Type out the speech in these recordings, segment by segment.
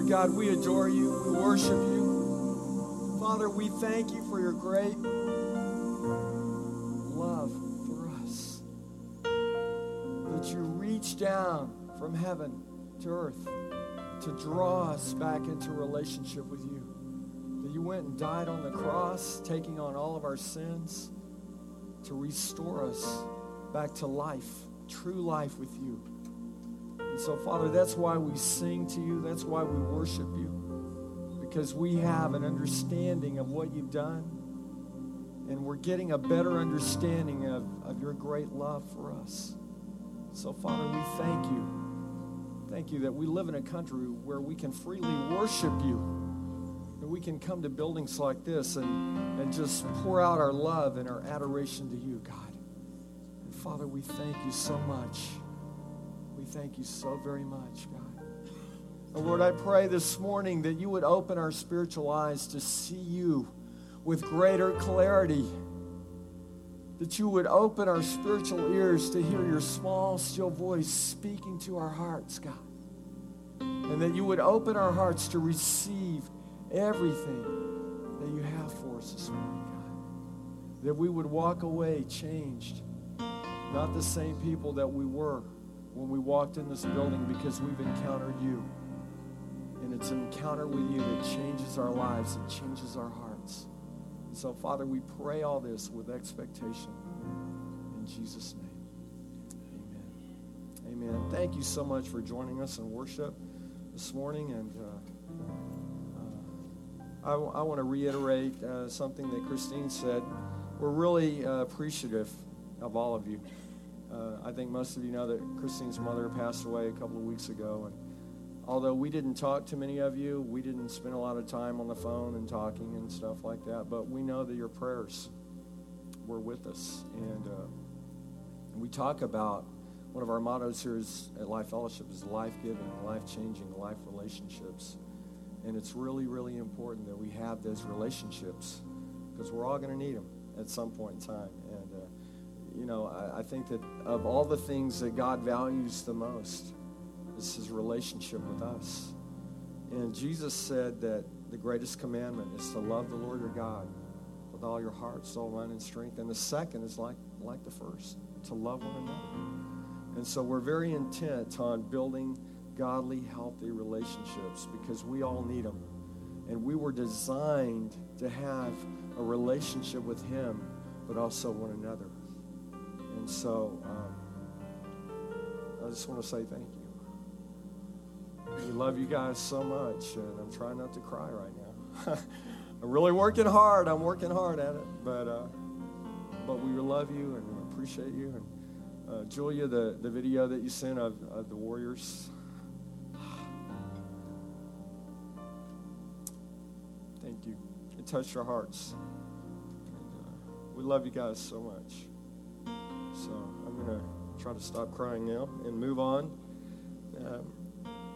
Lord God, we adore you. We worship you. Father, we thank you for your great love for us. That you reach down from heaven to earth to draw us back into relationship with you. That you went and died on the cross, taking on all of our sins to restore us back to life, true life with you. And so, Father, that's why we sing to you. That's why we worship you. Because we have an understanding of what you've done. And we're getting a better understanding of, of your great love for us. So, Father, we thank you. Thank you that we live in a country where we can freely worship you. That we can come to buildings like this and, and just pour out our love and our adoration to you, God. And Father, we thank you so much. Thank you so very much, God. And Lord, I pray this morning that you would open our spiritual eyes to see you with greater clarity. That you would open our spiritual ears to hear your small, still voice speaking to our hearts, God. And that you would open our hearts to receive everything that you have for us this morning, God. That we would walk away changed, not the same people that we were when we walked in this building because we've encountered you. And it's an encounter with you that changes our lives, it changes our hearts. And so, Father, we pray all this with expectation. In Jesus' name. Amen. Amen. Thank you so much for joining us in worship this morning. And uh, uh, I, I want to reiterate uh, something that Christine said. We're really uh, appreciative of all of you. Uh, I think most of you know that Christine's mother passed away a couple of weeks ago. And although we didn't talk to many of you, we didn't spend a lot of time on the phone and talking and stuff like that, but we know that your prayers were with us. And uh, we talk about one of our mottos here is, at Life Fellowship is life giving, life changing, life relationships. And it's really, really important that we have those relationships because we're all going to need them at some point in time. And uh, you know, I, I, think that of all the things that God values the most, is his relationship with us. And Jesus said that the greatest commandment is to love the Lord your God with all your heart, soul, mind, and strength. And the second is like, like the first, to love one another. And so we're very intent on building godly, healthy relationships because we all need them. And we were designed to have a relationship with him, but also one another. And so um, I just want to say thank you. We love you guys so much, and I'm trying not to cry right now. I'm really working hard. I'm working hard at it, but uh, but we love you and appreciate you. And uh, Julia, the, the video that you sent of, of the Warriors. Thank you. It touched our hearts. And, uh, we love you guys so much. So I'm going to try to stop crying now and move on. Um,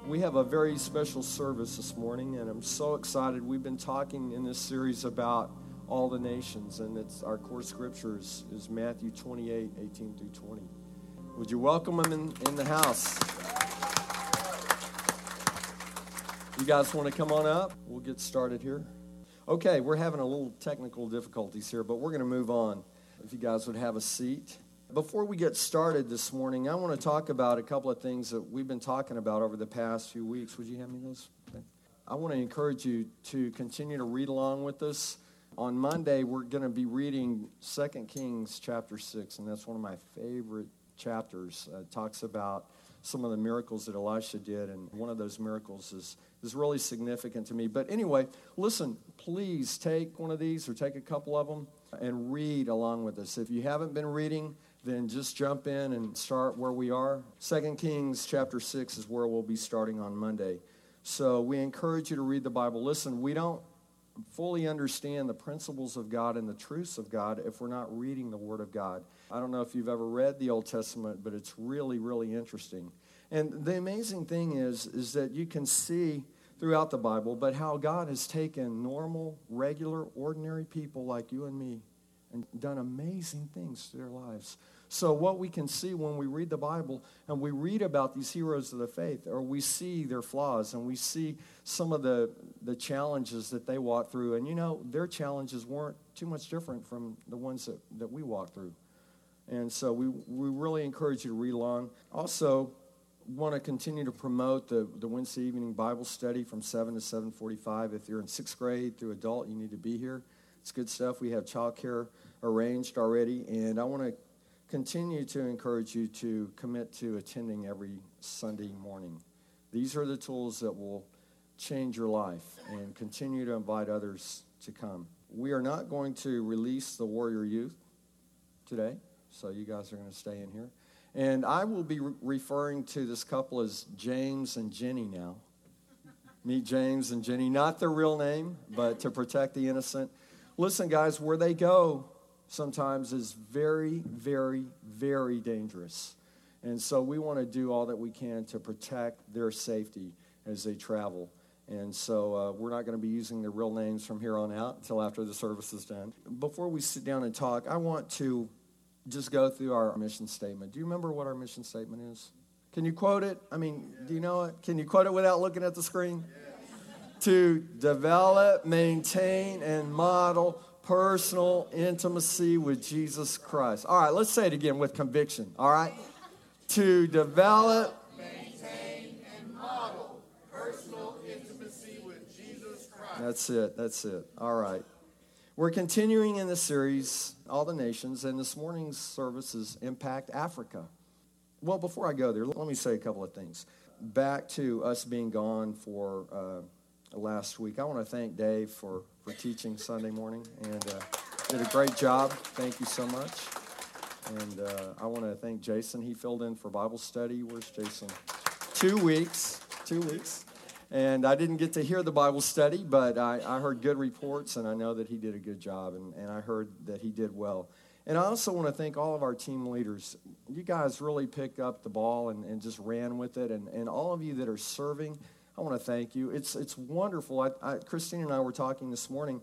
we have a very special service this morning, and I'm so excited. We've been talking in this series about all the nations, and it's our core scriptures is Matthew 28, 18 through 20. Would you welcome them in, in the house? You guys want to come on up? We'll get started here. Okay, we're having a little technical difficulties here, but we're going to move on. If you guys would have a seat. Before we get started this morning, I want to talk about a couple of things that we've been talking about over the past few weeks. Would you hand me those? I want to encourage you to continue to read along with us. On Monday, we're going to be reading 2 Kings chapter 6, and that's one of my favorite chapters. Uh, it talks about some of the miracles that Elisha did, and one of those miracles is, is really significant to me. But anyway, listen, please take one of these or take a couple of them and read along with us. If you haven't been reading, then just jump in and start where we are. Second Kings chapter 6 is where we'll be starting on Monday. So we encourage you to read the Bible. Listen, we don't fully understand the principles of God and the truths of God if we're not reading the Word of God. I don't know if you've ever read the Old Testament, but it's really, really interesting. And the amazing thing is, is that you can see throughout the Bible, but how God has taken normal, regular, ordinary people like you and me and done amazing things to their lives So, what we can see when we read the Bible and we read about these heroes of the faith, or we see their flaws and we see some of the, the challenges that they walked through, and you know, their challenges weren't too much different from the ones that, that we walked through. And so, we, we really encourage you to read along. Also, want to continue to promote the, the Wednesday evening Bible study from 7 to 7.45. If you're in sixth grade through adult, you need to be here. It's good stuff. We have childcare arranged already, and I want to continue to encourage you to commit to attending every Sunday morning. These are the tools that will change your life and continue to invite others to come. We are not going to release the Warrior Youth today, so you guys are going to stay in here. And I will be re- referring to this couple as James and Jenny now. Meet James and Jenny, not their real name, but to protect the innocent. Listen, guys, where they go sometimes is very, very, very dangerous. And so we want to do all that we can to protect their safety as they travel. And so uh, we're not going to be using their real names from here on out until after the service is done. Before we sit down and talk, I want to just go through our mission statement. Do you remember what our mission statement is? Can you quote it? I mean, do you know it? Can you quote it without looking at the screen? To develop, maintain, and model personal intimacy with Jesus Christ. All right, let's say it again with conviction. All right? To develop, maintain, and model personal intimacy with Jesus Christ. That's it. That's it. All right. We're continuing in the series, All the Nations, and this morning's service is Impact Africa. Well, before I go there, let me say a couple of things. Back to us being gone for uh, last week, I want to thank Dave for, for teaching Sunday morning and uh, did a great job. Thank you so much. And uh, I want to thank Jason. He filled in for Bible study. Where's Jason? Two weeks. Two weeks. And I didn't get to hear the Bible study, but I, I heard good reports, and I know that he did a good job, and, and I heard that he did well. And I also want to thank all of our team leaders. You guys really picked up the ball and, and just ran with it. And, and all of you that are serving, I want to thank you. It's, it's wonderful. I, I, Christine and I were talking this morning,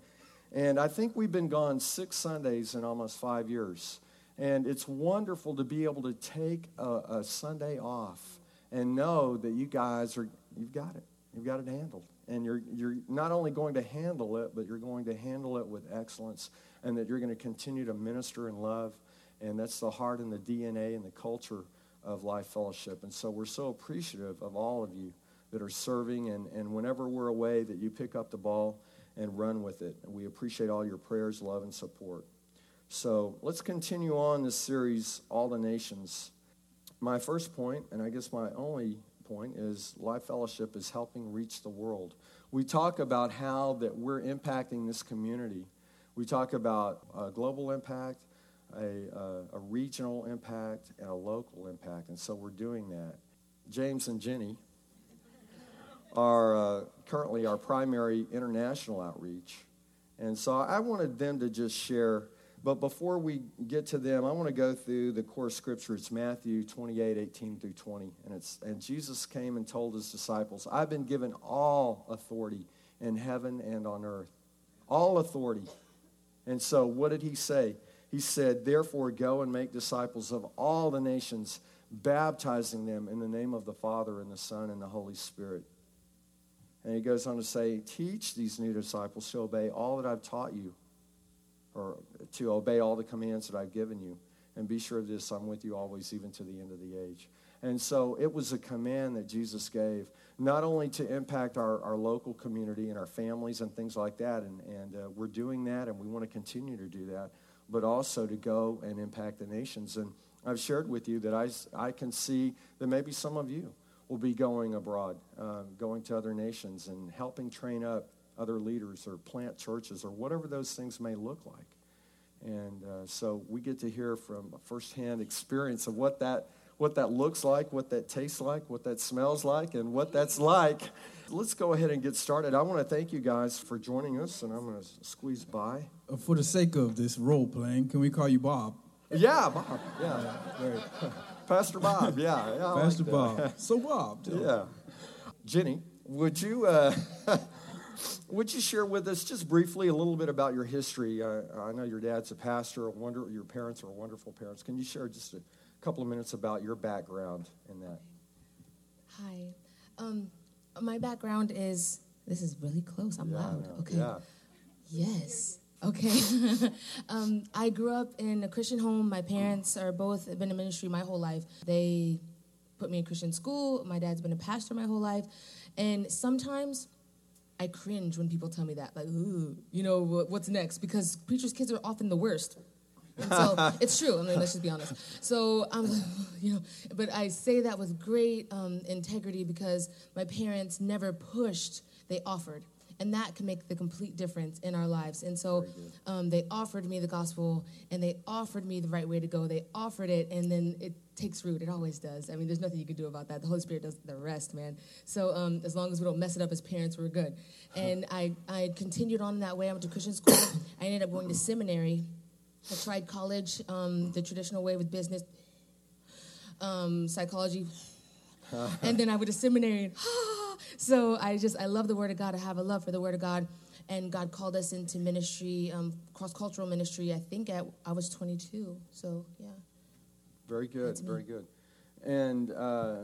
and I think we've been gone six Sundays in almost five years. And it's wonderful to be able to take a, a Sunday off and know that you guys are, you've got it. You've got it handled. And you're, you're not only going to handle it, but you're going to handle it with excellence, and that you're going to continue to minister in love. And that's the heart and the DNA and the culture of Life Fellowship. And so we're so appreciative of all of you that are serving, and, and whenever we're away, that you pick up the ball and run with it. We appreciate all your prayers, love, and support. So let's continue on this series, All the Nations. My first point, and I guess my only point is Life Fellowship is helping reach the world. We talk about how that we're impacting this community. We talk about a global impact, a, a, a regional impact, and a local impact, and so we're doing that. James and Jenny are uh, currently our primary international outreach, and so I wanted them to just share but before we get to them, I want to go through the core scripture. It's Matthew 28, 18 through 20. And, it's, and Jesus came and told his disciples, I've been given all authority in heaven and on earth. All authority. And so what did he say? He said, Therefore, go and make disciples of all the nations, baptizing them in the name of the Father and the Son and the Holy Spirit. And he goes on to say, Teach these new disciples to obey all that I've taught you or to obey all the commands that I've given you. And be sure of this, I'm with you always, even to the end of the age. And so it was a command that Jesus gave, not only to impact our, our local community and our families and things like that, and, and uh, we're doing that and we want to continue to do that, but also to go and impact the nations. And I've shared with you that I, I can see that maybe some of you will be going abroad, uh, going to other nations and helping train up other leaders or plant churches or whatever those things may look like. And uh, so we get to hear from a firsthand experience of what that, what that looks like, what that tastes like, what that smells like, and what that's like. Let's go ahead and get started. I want to thank you guys for joining us, and I'm going to squeeze by. Uh, for the sake of this role playing, can we call you Bob? Yeah, Bob. Yeah, Pastor Bob. Yeah, yeah Pastor like Bob. So Bob. Yeah, Jenny, would you? Uh, would you share with us just briefly a little bit about your history? Uh, I know your dad's a pastor. A wonder, your parents are wonderful parents. Can you share just a couple of minutes about your background in that? Hi. Um, my background is this is really close. I'm Yeah, loud. Okay. Yeah. Yes. Okay. um, I grew up in a Christian home. My parents are both have been in ministry my whole life. They put me in Christian school. My dad's been a pastor my whole life, and sometimes I cringe when people tell me that. Like, ooh, you know, what's next? Because preachers' kids are often the worst. And so it's true. I mean, let's just be honest. So I'm, like, you know, but I say that with great um, integrity because my parents never pushed; they offered, and that can make the complete difference in our lives. And so um, they offered me the gospel, and they offered me the right way to go. They offered it, and then it takes root. It always does. I mean, there's nothing you can do about that. The Holy Spirit does the rest, man. So um, as long as we don't mess it up as parents, we're good. And I, I continued on that way. I went to Christian school. I ended up going to seminary. I tried college um, the traditional way with business, um, psychology, and then I went to seminary. And, so I just I love the Word of God. I have a love for the Word of God, and God called us into ministry, um, cross cultural ministry. I think at I was 22. So yeah. Very good. Very good. And uh,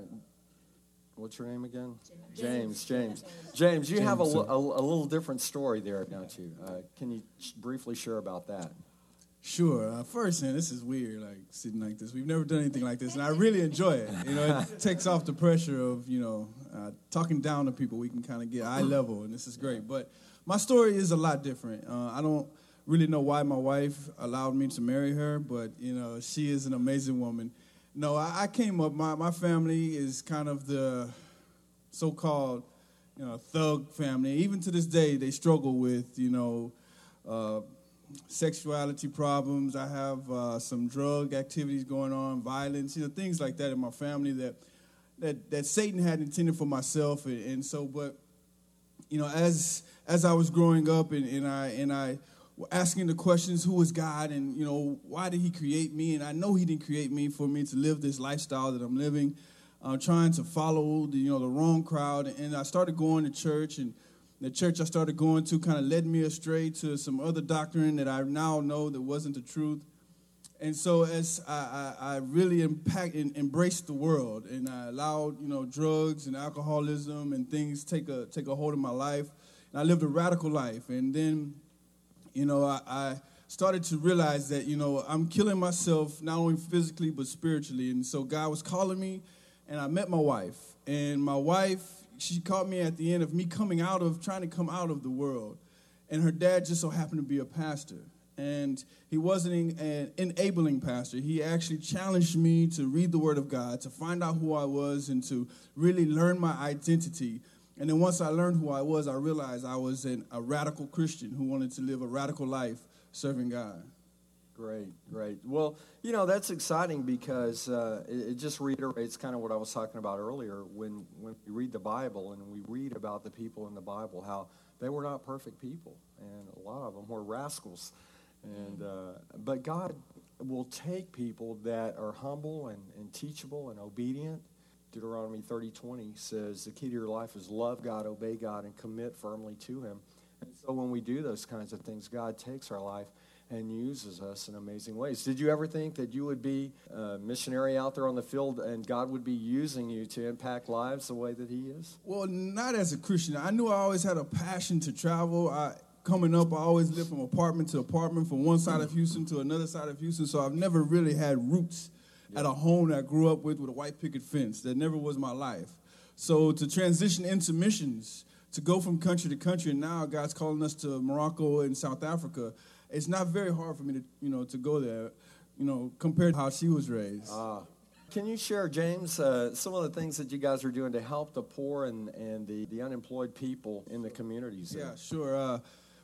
what's your name again? James. James. James, you have a, James, li- sir. a, a little different story there, don't you? Uh, can you sh- briefly share about that? Sure. Uh, first, and this is weird, like sitting like this. We've never done anything like this, and I really enjoy it. You know, it takes off the pressure of you know uh, talking down to people. We can kind of get eye level, and this is great. But my story is a lot different. Uh, I don't really know why my wife allowed me to marry her, but you know, she is an amazing woman. No, I, I came up. My my family is kind of the so-called you know thug family. Even to this day, they struggle with you know. Uh, sexuality problems. I have uh, some drug activities going on, violence, you know, things like that in my family that that that Satan had intended for myself, and, and so, but you know, as as I was growing up, and, and I and I asking the questions, who is God, and you know, why did He create me? And I know He didn't create me for me to live this lifestyle that I'm living. I'm trying to follow the you know the wrong crowd, and I started going to church and the church I started going to kind of led me astray to some other doctrine that I now know that wasn't the truth. And so as I, I, I really impact and embraced the world and I allowed, you know, drugs and alcoholism and things take a take a hold of my life. And I lived a radical life. And then, you know, I, I started to realize that, you know, I'm killing myself not only physically but spiritually. And so God was calling me and I met my wife. And my wife, she caught me at the end of me coming out of trying to come out of the world. And her dad just so happened to be a pastor. And he wasn't an enabling pastor. He actually challenged me to read the Word of God, to find out who I was, and to really learn my identity. And then once I learned who I was, I realized I was an, a radical Christian who wanted to live a radical life serving God. Great, great. Well, you know that's exciting because uh, it, it just reiterates kind of what I was talking about earlier. When when we read the Bible and we read about the people in the Bible, how they were not perfect people, and a lot of them were rascals. And uh, but God will take people that are humble and, and teachable and obedient. Deuteronomy thirty twenty says the key to your life is love God, obey God, and commit firmly to Him. And so when we do those kinds of things, God takes our life and uses us in amazing ways. Did you ever think that you would be a missionary out there on the field and God would be using you to impact lives the way that He is? Well, not as a Christian. I knew I always had a passion to travel. I, coming up, I always lived from apartment to apartment, from one side of Houston to another side of Houston. So I've never really had roots at a home that I grew up with with a white picket fence. That never was my life. So to transition into missions, to go from country to country, and now God's calling us to Morocco and South Africa. It's not very hard for me to, you know, to go there, you know, compared to how she was raised. Ah. Can you share, James, uh, some of the things that you guys are doing to help the poor and, and the, the unemployed people in the communities? there? Yeah, sure. Uh,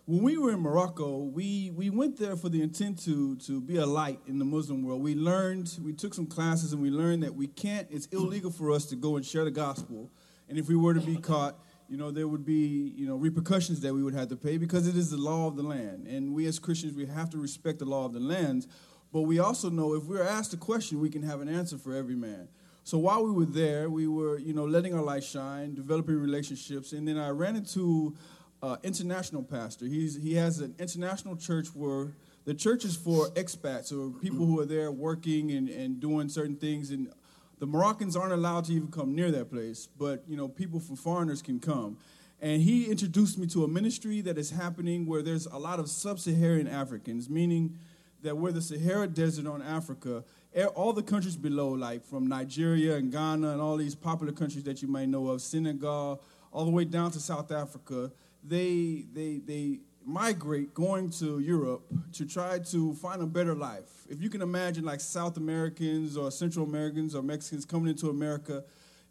when we were in Morocco, we, we went there for the intent to, to be a light in the Muslim world. We learned, we took some classes and we learned that we can't, it's illegal for us to go and share the gospel. And if we were to be caught, you know, there would be, you know, repercussions that we would have to pay because it is the law of the land. And we as Christians, we have to respect the law of the land. But we also know if we're asked a question, we can have an answer for every man. So while we were there, we were, you know, letting our light shine, developing relationships, and then I ran into uh, international pastor. He's he has an international church where the church is for expats or people who are there working and, and doing certain things and the Moroccans aren't allowed to even come near that place, but you know, people from foreigners can come. And he introduced me to a ministry that is happening where there's a lot of sub-Saharan Africans, meaning that where the Sahara Desert on Africa, all the countries below, like from Nigeria and Ghana and all these popular countries that you might know of, Senegal, all the way down to South Africa, they they they migrate going to Europe to try to find a better life. If you can imagine, like South Americans or Central Americans or Mexicans coming into America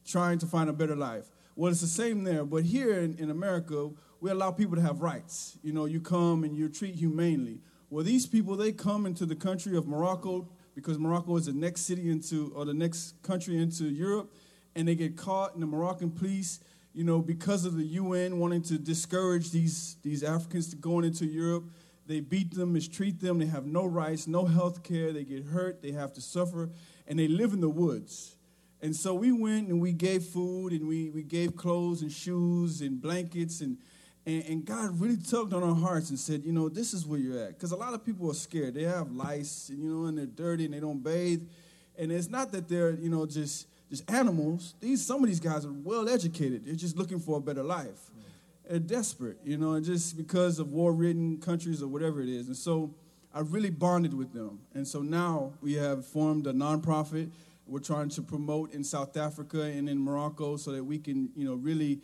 trying to find a better life. Well, it's the same there, but here in, in America, we allow people to have rights. You know, you come and you treat humanely. Well, these people, they come into the country of Morocco because Morocco is the next city into, or the next country into Europe, and they get caught, and the Moroccan police you know, because of the UN wanting to discourage these, these Africans to going into Europe, they beat them, mistreat them, they have no rights, no health care, they get hurt, they have to suffer, and they live in the woods. And so we went and we gave food and we, we gave clothes and shoes and blankets and, and, and God really tugged on our hearts and said, you know, this is where you're at. Because a lot of people are scared. They have lice, and, you know, and they're dirty and they don't bathe. And it's not that they're, you know, just just animals. These some of these guys are well educated. They're just looking for a better life. They're desperate, you know, just because of war-ridden countries or whatever it is. And so I really bonded with them. And so now we have formed a nonprofit. We're trying to promote in South Africa and in Morocco so that we can, you know, really,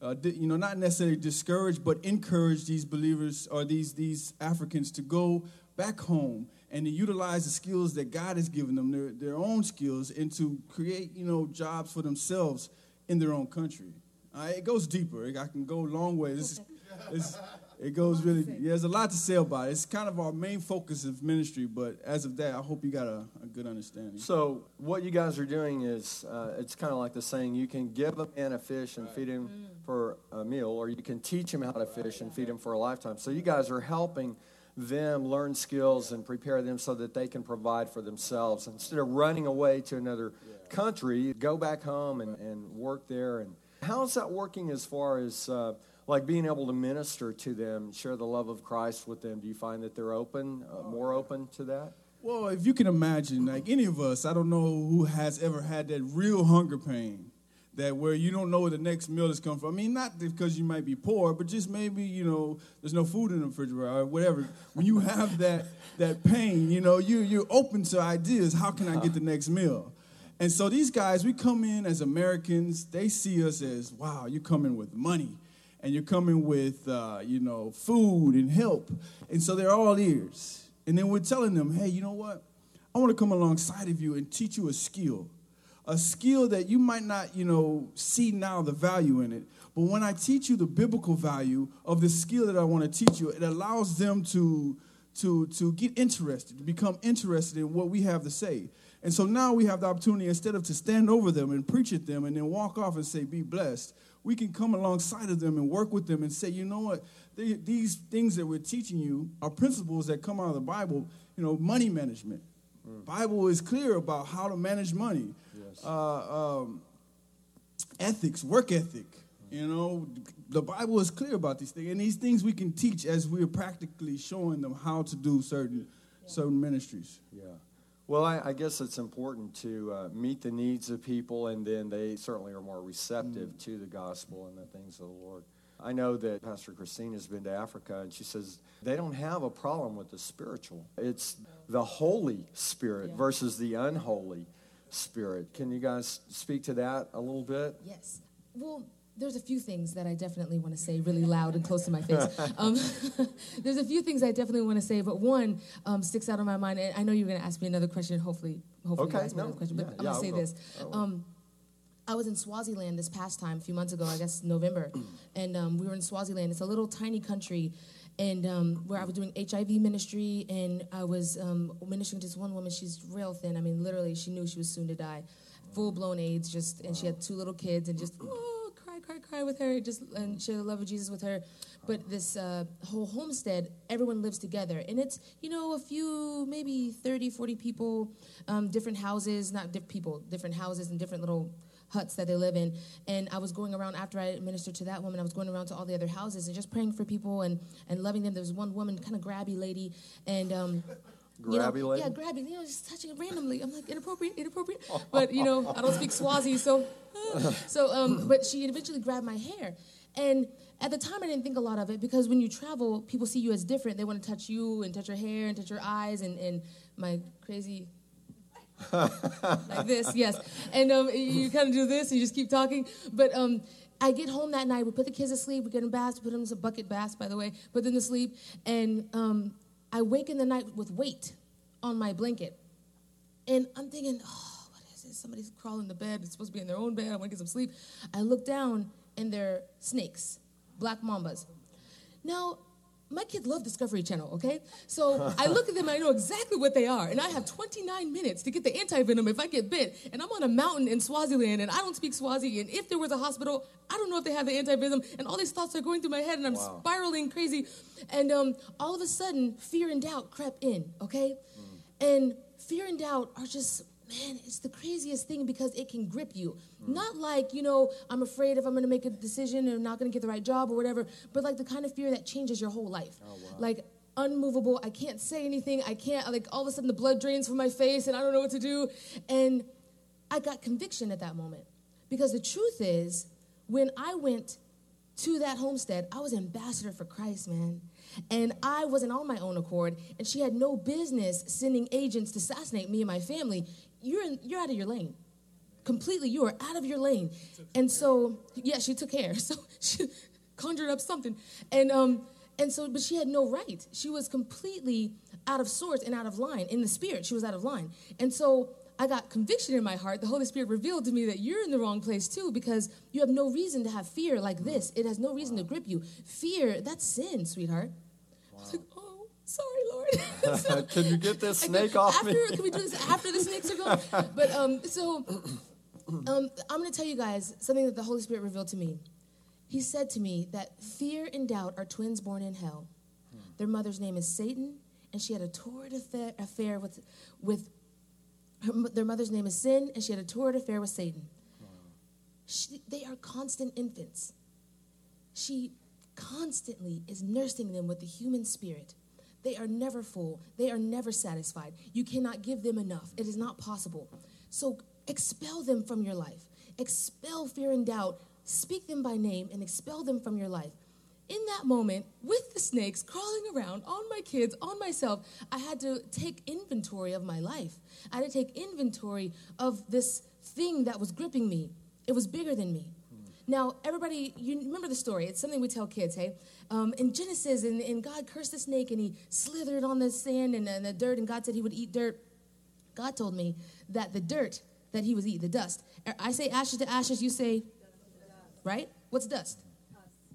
uh, you know, not necessarily discourage, but encourage these believers or these these Africans to go back home and to utilize the skills that God has given them, their, their own skills, and to create, you know, jobs for themselves in their own country. Uh, it goes deeper. I can go a long way. It's, it's, it goes really, yeah, there's a lot to say about it. It's kind of our main focus of ministry, but as of that, I hope you got a, a good understanding. So, what you guys are doing is, uh, it's kind of like the saying, you can give a man a fish and feed him mm. for a meal, or you can teach him how to fish and feed him for a lifetime. So, you guys are helping them learn skills and prepare them so that they can provide for themselves. Instead of running away to another country, go back home and, and work there. And how is that working as far as uh, like being able to minister to them, share the love of Christ with them? Do you find that they're open, uh, more open to that? Well, if you can imagine, like any of us, I don't know who has ever had that real hunger pain that where you don't know where the next meal is coming from. I mean, not because you might be poor, but just maybe you know there's no food in the refrigerator or whatever. When you have that that pain, you know you you're open to ideas. How can I get the next meal? And so these guys, we come in as Americans. They see us as wow, you're coming with money, and you're coming with uh, you know food and help, and so they're all ears. And then we're telling them, hey, you know what? I want to come alongside of you and teach you a skill a skill that you might not, you know, see now the value in it. But when I teach you the biblical value of the skill that I want to teach you, it allows them to, to, to get interested, to become interested in what we have to say. And so now we have the opportunity, instead of to stand over them and preach at them and then walk off and say, be blessed, we can come alongside of them and work with them and say, you know what, they, these things that we're teaching you are principles that come out of the Bible, you know, money management. Mm. Bible is clear about how to manage money uh, um, ethics, work ethic. You know, the Bible is clear about these things, and these things we can teach as we're practically showing them how to do certain certain ministries. Yeah. Well, I, I guess it's important to uh, meet the needs of people, and then they certainly are more receptive mm. to the gospel and the things of the Lord. I know that Pastor Christine has been to Africa, and she says they don't have a problem with the spiritual. It's the Holy Spirit yeah. versus the unholy. Spirit. Can you guys speak to that a little bit? Yes. Well, there's a few things that I definitely want to say really loud and close to my face. Um, there's a few things I definitely want to say, but one um, sticks out in my mind. And I know you're going to ask me another question. Hopefully, hopefully, okay, you ask me another question. But yeah, I'm going to say this. Um, I was in Swaziland this past time, a few months ago, I guess November, and um, we were in Swaziland. It's a little tiny country and um, where I was doing HIV ministry, and I was um, ministering to this one woman. She's real thin. I mean, literally, she knew she was soon to die, full blown AIDS. Just and she had two little kids, and just oh, cry, cry, cry with her. Just and share the love of Jesus with her. But this uh, whole homestead, everyone lives together, and it's you know a few, maybe 30, 40 people, um, different houses, not different people, different houses and different little huts that they live in. And I was going around after I ministered to that woman, I was going around to all the other houses and just praying for people and, and loving them. There was one woman, kind of grabby lady, and um, you know, Grabby lady? Yeah, grabby. You know, just touching it randomly. I'm like inappropriate, inappropriate. But you know, I don't speak Swazi, so so. Um, but she eventually grabbed my hair, and at the time I didn't think a lot of it because when you travel, people see you as different. They want to touch you and touch your hair and touch your eyes and and my crazy. Like this, yes, and um, you kind of do this, and you just keep talking. But um, I get home that night. We put the kids to sleep. We get them baths. Put them in a bucket baths, by the way. Put them to sleep, and um, I wake in the night with weight on my blanket. And I'm thinking, oh, what is this? Somebody's crawling in the bed. It's supposed to be in their own bed. I want to get some sleep. I look down, and they're snakes, black mambas. Now, my kids love Discovery Channel, okay? So I look at them and I know exactly what they are. And I have 29 minutes to get the anti-venom if I get bit. And I'm on a mountain in Swaziland and I don't speak Swazi. And if there was a hospital, I don't know if they have the anti-venom. And all these thoughts are going through my head and I'm Wow. spiraling crazy. And um, all of a sudden, fear and doubt crept in, okay? And fear and doubt are just, man, it's the craziest thing because it can grip you. Mm. Not like, you know, I'm afraid if I'm gonna make a decision and I'm not gonna get the right job or whatever, but like the kind of fear that changes your whole life. Oh, like, unmovable, I can't say anything, I can't, like, all of a sudden the blood drains from my face and I don't know what to do. And I got conviction at that moment. Because the truth is, when I went to that homestead, I was ambassador for Christ, man. And I wasn't on my own accord, and she had no business sending agents to assassinate me and my family. You're, in, you're out of your lane. Completely, you are out of your lane. And so, yeah, she took care. So she conjured up something. And, um, and so, but she had no right. She was completely out of sorts and out of line. In the spirit, she was out of line. And so I got conviction in my heart. The Holy Spirit revealed to me that you're in the wrong place too because you have no reason to have fear like this. It has no reason to grip you. Fear, that's sin, sweetheart. Was like, sorry, Lord. So- Can you get this snake off after, me? Can we do this after the snakes are gone? But um, so um, I'm going to tell you guys something that the Holy Spirit revealed to me. He said to me that fear and doubt are twins born in hell. Their mother's name is Satan, and she had a torrid affair, affair with with her, their mother's name is Sin, and she had a torrid affair with Satan. She, they are constant infants. She constantly is nursing them with the human spirit. They are never full. They are never satisfied. You cannot give them enough. It is not possible. So expel them from your life. Expel fear and doubt. Speak them by name and expel them from your life. In that moment, with the snakes crawling around on my kids, on myself, I had to take inventory of my life. I had to take inventory of this thing that was gripping me. It was bigger than me. Now, everybody, you remember the story. It's something we tell kids, hey? Um, in Genesis, and, and God cursed the snake and he slithered on the sand and, and the dirt, and God said he would eat dirt. God told me that the dirt that he was eat, the dust. I say ashes to ashes, you say, right? What's dust?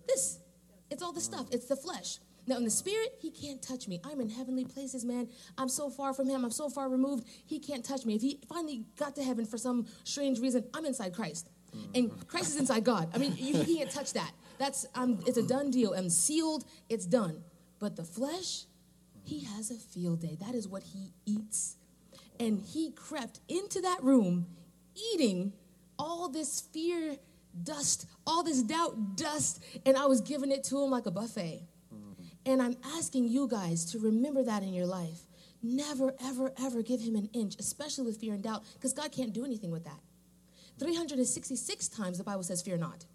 This. It's all the stuff. It's the flesh. Now, in the spirit, he can't touch me. I'm in heavenly places, man. I'm so far from him. I'm so far removed. He can't touch me. If he finally got to heaven for some strange reason, I'm inside Christ. And Christ is inside God. I mean, you, he can't touch that. That's, um, it's a done deal. I'm sealed. It's done. But the flesh, he has a field day. That is what he eats. And he crept into that room eating all this fear dust, all this doubt dust, and I was giving it to him like a buffet. And I'm asking you guys to remember that in your life. Never, ever, ever give him an inch, especially with fear and doubt, because God can't do anything with that. 366 times the Bible says, Fear not.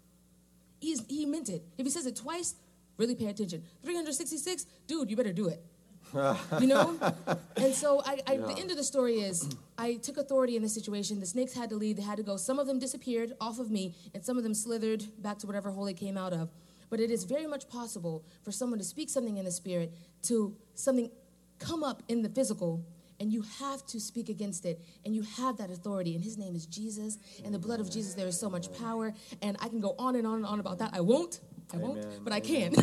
He's, he meant it. If he says it twice, really pay attention. 366, dude, you better do it. you know? And so I, I, the end of the story is I took authority in this situation. The snakes had to leave, they had to go. Some of them disappeared off of me, and some of them slithered back to whatever hole they came out of. But it is very much possible for someone to speak something in the spirit, to something come up in the physical, and you have to speak against it, and you have that authority. And his name is Jesus, and the blood of Jesus, there is so much power. And I can go on and on and on about that. I won't, I won't, Amen. but I can.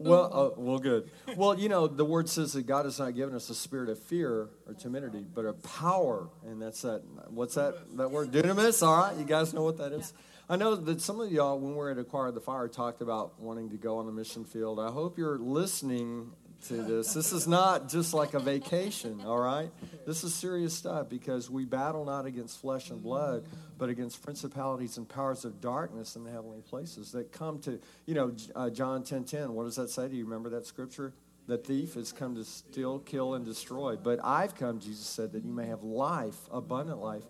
Well, uh, well, good. Well, you know, the word says that God has not given us a spirit of fear or timidity, but a power, and that's that. What's that? That word, dunamis. All right, you guys know what that is. I know that some of y'all, when we're at Acquire the Fire, talked about wanting to go on the mission field. I hope you're listening to this. This is not just like a vacation, all right? This is serious stuff because we battle not against flesh and blood, but against principalities and powers of darkness in the heavenly places that come to, you know, uh, John 10 10. What does that say? Do you remember that scripture? The thief has come to steal, kill, and destroy. But I've come, Jesus said, that you may have life, abundant life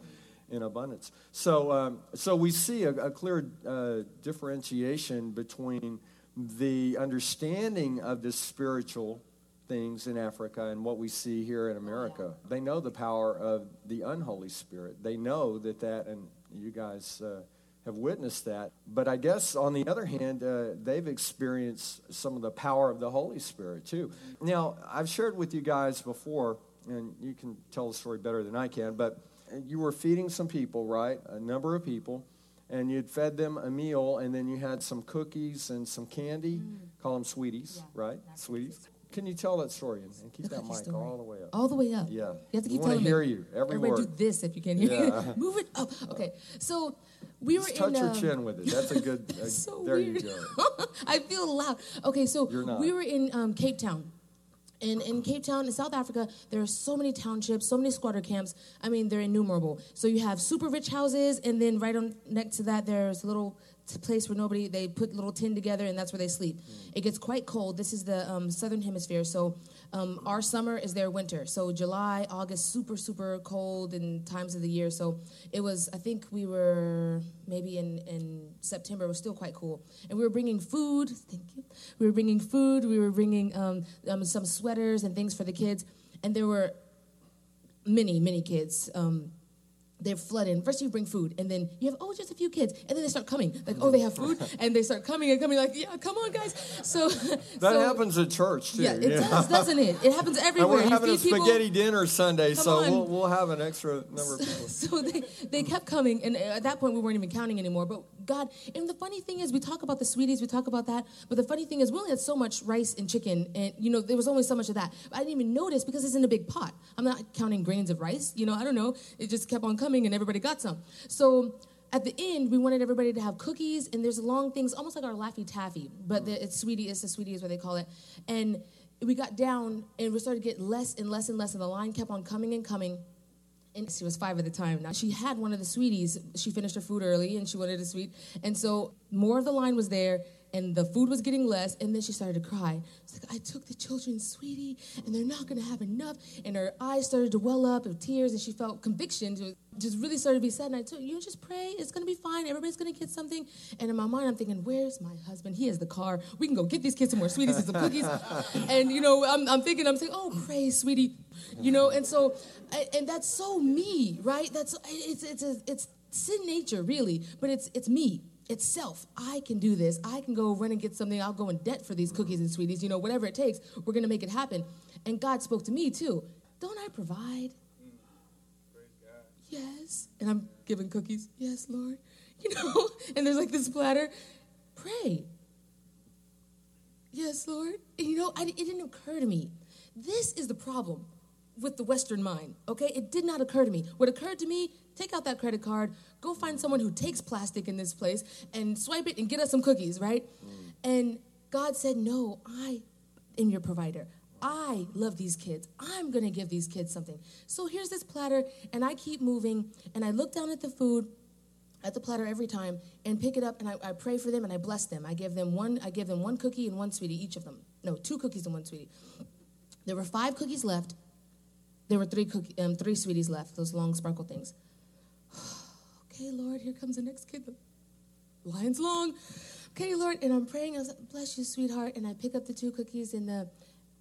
in abundance. So, um, so we see a, a clear uh, differentiation between the understanding of the spiritual things in Africa and what we see here in America. They know the power of the unholy spirit. They know that that, and you guys uh, have witnessed that. But I guess on the other hand, uh, they've experienced some of the power of the Holy Spirit too. Now, I've shared with you guys before, and you can tell the story better than I can, but you were feeding some people, right? A number of people and you'd fed them a meal, and then you had some cookies and some candy. Mm. Call them sweeties, yeah, right? Sweeties. Can you tell that story and, and keep the that mic story. all the way up? All the way up. Yeah. You have to keep we telling hear you. Every Everybody word. do this if you can hear yeah. me. Move it up. Okay. So we Just were touch in. your um, chin with it. That's a good. Uh, so there weird. you go. I feel loud. Okay, so we were in um, Cape Town. In, in Cape Town, in South Africa, there are so many townships, so many squatter camps. I mean, they're innumerable. So you have super rich houses, and then right on next to that, there's a little place where nobody they put little tin together and that's where they sleep mm. it gets quite cold this is the um, southern hemisphere so um, our summer is their winter. So july august super super cold in times of the year. So it was i think we were maybe in, in september it was still quite cool. And we were bringing food. Thank you. We were bringing food. We were bringing um, um some sweaters and things for the kids. And there were many many kids um, they're flooding. First, you bring food, and then you have oh, just a few kids, and then they start coming. Like oh, they have food, and they start coming and coming. Like yeah, come on, guys. So that so, happens at church too. Yeah, it yeah. does, doesn't it? It happens everywhere. And we're having a spaghetti people, dinner Sunday, so we'll, we'll have an extra number of people. So they they kept coming, and uh, at that point we weren't even counting anymore. But God, and the funny thing is, we talk about the sweeties, we talk about that, but the funny thing is, we only had so much rice and chicken, and you know there was only so much of that. I didn't even notice because it's in a big pot. I'm not counting grains of rice. You know, I don't know. It just kept on coming, and everybody got some. So at the end, we wanted everybody to have cookies, and there's long things, almost like our Laffy Taffy, but the, it's sweetie, it's the sweetie is what they call it. And we got down, and we started to get less and less and less, and the line kept on coming and coming. And she was five at the time. Now she had one of the sweeties. She finished her food early, and she wanted a sweet. And so more of the line was there, and the food was getting less, and then she started to cry. She's like, I took the children, sweetie, and they're not gonna have enough. And her eyes started to well up of tears, and she felt conviction, to, just really started to be sad. And I told you, just pray, it's gonna be fine, everybody's gonna get something. And in my mind, I'm thinking, where's my husband? He has the car. We can go get these kids some more sweeties and some cookies. and you know, I'm, I'm thinking, I'm saying, oh, pray, sweetie. You know, and so, and that's so me, right? That's, it's, it's, it's, it's sin nature, really, but it's, it's me itself. I can do this. I can go run and get something. I'll go in debt for these cookies and sweeties. You know, whatever it takes, we're going to make it happen. And God spoke to me too. Don't I provide? Yes. And I'm giving cookies. Yes, Lord. You know, and there's like this platter. Pray. Yes, Lord. And you know, I, it didn't occur to me. This is the problem with the Western mind, okay? It did not occur to me. What occurred to me, take out that credit card, go find someone who takes plastic in this place and swipe it and get us some cookies, right? Mm. And God said, No, I am your provider. I love these kids. I'm gonna give these kids something. So here's this platter, and I keep moving, and I look down at the food, at the platter every time, and pick it up, and I, I pray for them, and I bless them. I give them one. I give them one cookie and one sweetie, each of them. No, two cookies and one sweetie. There were five cookies left. There were three cookie, um, three sweeties left. Those long sparkle things okay, Lord, here comes the next kid. The line's long. Okay, Lord, and I'm praying. I was like, bless you, sweetheart. And I pick up the two cookies and the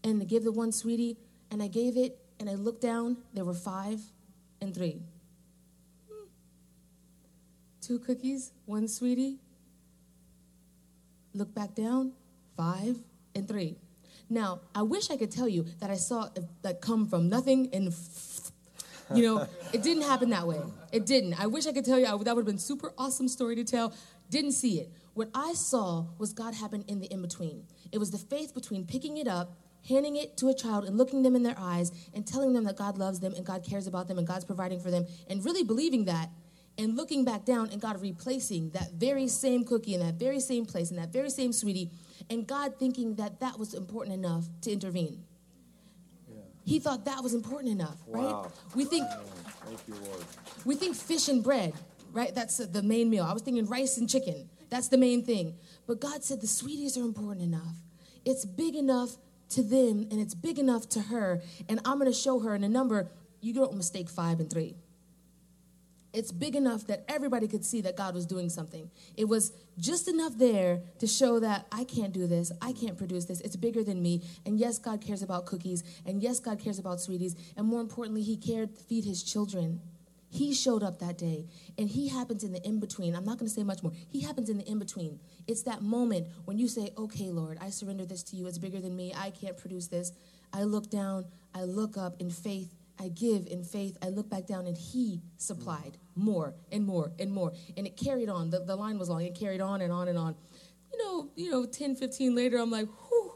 and I give the one sweetie, and I gave it, and I looked down. There were five and three. Hmm. Two cookies, one sweetie. Look back down, five and three. Now, I wish I could tell you that I saw that come from nothing and you know, it didn't happen that way. It didn't. I wish I could tell you that would have been super awesome story to tell. Didn't see it. What I saw was God happen in the in between. It was the faith between picking it up, handing it to a child, and looking them in their eyes and telling them that God loves them and God cares about them and God's providing for them, and really believing that, and looking back down and God replacing that very same cookie in that very same place in that very same sweetie, and God thinking that that was important enough to intervene. He thought that was important enough, right? We think you, we think fish and bread, right? That's the main meal. I was thinking rice and chicken. That's the main thing. But God said the sweeties are important enough. It's big enough to them and it's big enough to her. And I'm going to show her in a number. You don't mistake five and three. It's big enough that everybody could see that God was doing something. It was just enough there to show that I can't do this, I can't produce this. It's bigger than me. And yes, God cares about cookies, and yes, God cares about sweeties, and more importantly, He cared to feed His children. He showed up that day, and He happens in the in between. I'm not going to say much more. He happens in the in between. It's that moment when you say, Okay, Lord, I surrender this to you. It's bigger than me. I can't produce this. I look down, I look up in faith, I give in faith. I look back down and he supplied more and more and more. And it carried on. The, the line was long. It carried on and on and on. You know, you know, 10, 15 later, I'm like, whew.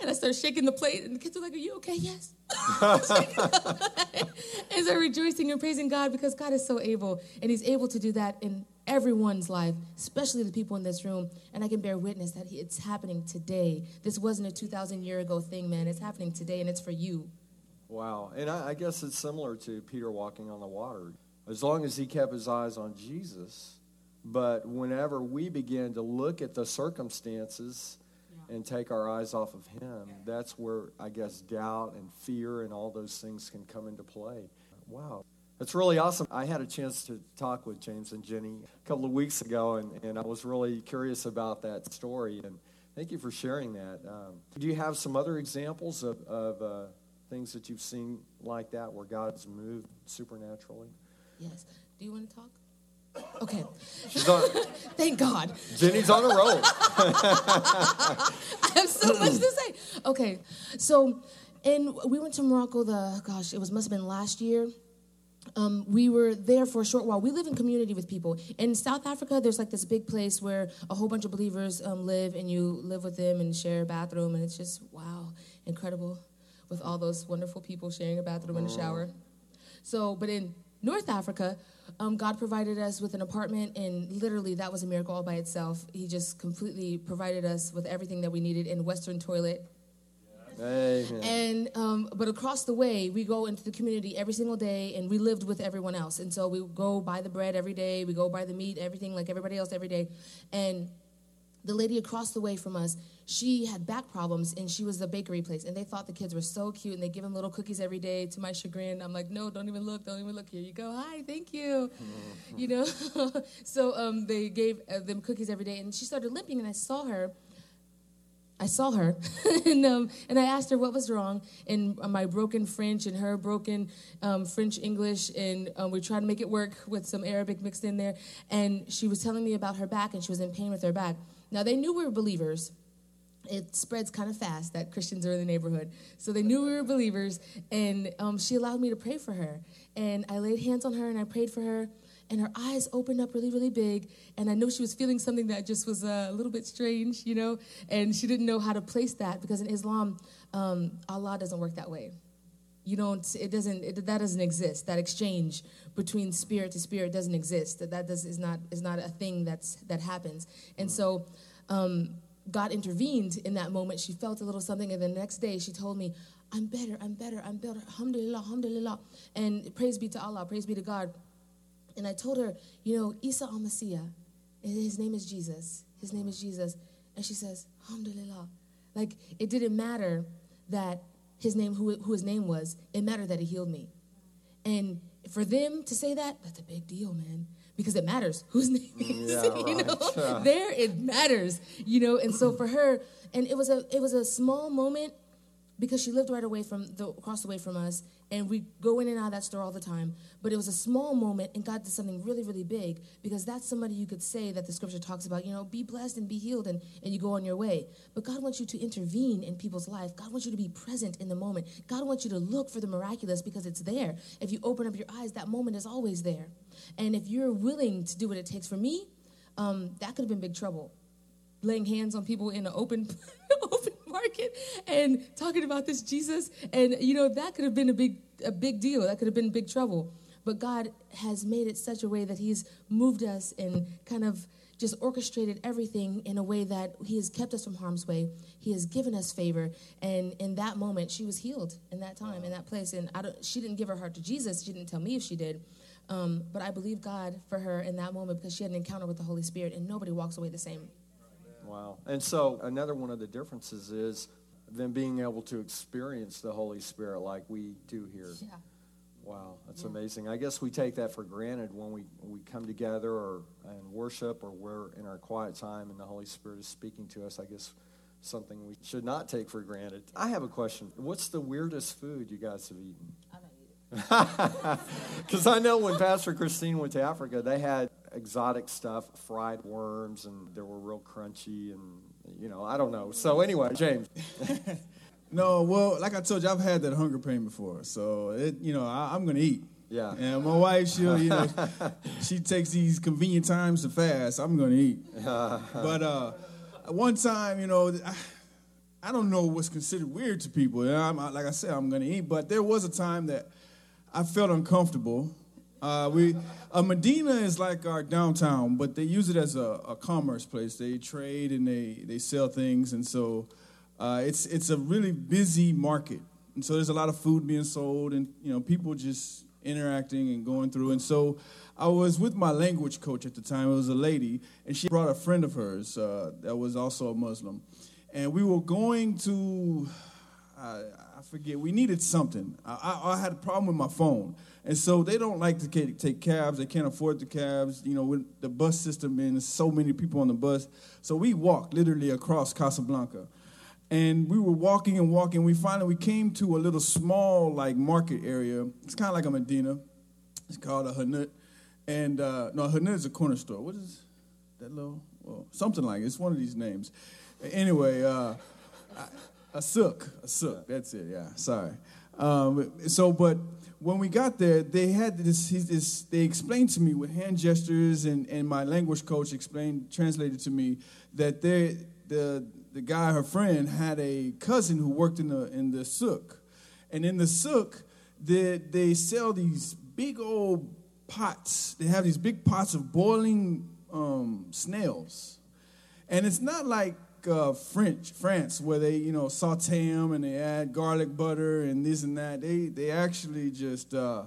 And I start shaking the plate, and the kids are like, Are you okay? Yes. and so rejoicing and praising God because God is so able, and He's able to do that in everyone's life, especially the people in this room. And I can bear witness that it's happening today. This wasn't a 2,000 year ago thing, man. It's happening today, and it's for you. Wow. And I, I guess it's similar to Peter walking on the water. As long as he kept his eyes on Jesus, but whenever we begin to look at the circumstances and take our eyes off of him, that's where I guess doubt and fear and all those things can come into play. Wow. That's really awesome. I had a chance to talk with James and Jenny a couple of weeks ago, and, and I was really curious about that story. And thank you for sharing that. Um, do you have some other examples of, of uh, things that you've seen like that where God's moved supernaturally? Yes. Do you want to talk? Okay. She's on, Thank God. Jenny's on a roll. I have so much to say. Okay. So, and we went to Morocco the, gosh, it was must have been last year. Um, we were there for a short while. We live in community with people. In South Africa, there's like this big place where a whole bunch of believers um, live, and you live with them and share a bathroom, and it's just wow, incredible, with all those wonderful people sharing a bathroom and a shower. So, but in North Africa, um, God provided us with an apartment, and literally that was a miracle all by itself. He just completely provided us with everything that we needed in Western toilet, Amen. and um, but across the way, we go into the community every single day, and we lived with everyone else. And so we go buy the bread every day, we go buy the meat, everything like everybody else every day. And the lady across the way from us, she had back problems, and she was the bakery place. And they thought the kids were so cute, and they give them little cookies every day. To my chagrin, I'm like, no, don't even look, don't even look. Here you go. Hi, thank you. you know. so um, they gave uh, them cookies every day, and she started limping, and I saw her. I saw her, and um, and I asked her what was wrong in my broken French and her broken um, French English, and um, we tried to make it work with some Arabic mixed in there. And she was telling me about her back, and she was in pain with her back. Now they knew we were believers. It spreads kind of fast that Christians are in the neighborhood, so they knew we were believers, and um, she allowed me to pray for her. And I laid hands on her, and I prayed for her and her eyes opened up really, really big. And I know she was feeling something that just was uh, a little bit strange, you know, and she didn't know how to place that because in Islam, um, Allah doesn't work that way. You don't, it doesn't, it, that doesn't exist. That exchange between spirit to spirit doesn't exist. That, that does, is, not, is not a thing that's, that happens. And mm. so, um, God intervened in that moment. She felt a little something, and the next day she told me, I'm better, I'm better, I'm better. Alhamdulillah, alhamdulillah. And praise be to Allah, praise be to God. And I told her, you know, Isa al Messiah, eh, his name is Jesus. His name is mm. Jesus. And she says, Alhamdulillah. Like, it didn't matter that his name, who, who his name was, it mattered that he healed me. And for them to say that, that's a big deal, man. Because it matters whose name is, Yeah, you know. Yeah. There it matters, you know. And so for her, and it was a it was a small moment because she lived right away from the across the way from us and we go in and out of that store all the time. But it was a small moment and god did something really really big because that's somebody you could say that the scripture talks about you know be blessed and be healed and, and you go on your way. But god wants you to intervene in people's life. God wants you to be present in the moment. God wants you to look for the miraculous because it's there. If you open up your eyes that moment is always there. And if you're willing to do what it takes for me um, that could have been big trouble. Laying hands on people in an open open market and talking about this Jesus and you know that could have been a big a big deal that could have been big trouble But God has made it such a way that He's moved us and kind of just orchestrated everything in a way that He has kept us from harm's way. He has given us favor. And in that moment, she was healed in that time, in that place. And I don't, she didn't give her heart to Jesus. She didn't tell me if she did. Um, but I believe God for her in that moment because she had an encounter with the Holy Spirit, and nobody walks away the same. Wow. And so another one of the differences is them being able to experience the Holy Spirit like we do here. Yeah. Wow, that's Yeah. amazing. I guess we take that for granted when we, we come together or and worship or we're in our quiet time and the Holy Spirit is speaking to us. I guess something we should not take for granted. I have a question. What's the weirdest food you guys have eaten? I don't eat it. Because I know when Pastor Christine went to Africa, they had exotic stuff, fried worms, and they were real crunchy, and you know, I don't know. So anyway, James, No, well, like I told you, I've had that hunger pain before, so it, you know, I, I'm gonna eat. Yeah. And my wife, she'll, you know, she takes these convenient times to fast. I'm gonna eat. but uh, one time, you know, I, I don't know what's considered weird to people. I'm, like I said, I'm gonna eat. But there was a time that I felt uncomfortable. Uh, we uh, Medina is like our downtown, but they use it as a, a commerce place. They trade and they they sell things, and so uh, it's it's a really busy market. And so there's a lot of food being sold, and you know people just interacting and going through. And so I was with my language coach at the time. It was a lady, and she brought a friend of hers uh, that was also a Muslim, and we were going to. I, I forget. We needed something. I, I, I had a problem with my phone, and so they don't like to take cabs. They can't afford the cabs. You know, with the bus system and there's so many people on the bus, so we walked literally across Casablanca, and we were walking and walking. We finally we came to a little small like market area. It's kind of like a Medina. It's called a Hanut, and uh, no, Hanut is a corner store. What is that little? Well, something like it. it's one of these names. Anyway. Uh, a souk, a souk. That's it. Yeah. Sorry. Um, so, but when we got there, they had this, this. They explained to me with hand gestures, and, and my language coach explained, translated to me that they, the the guy, her friend, had a cousin who worked in the in the souk, and in the souk, they they sell these big old pots. They have these big pots of boiling um, snails, and it's not like uh, French France where they you know saute them and they add garlic butter and this and that. They they actually just uh,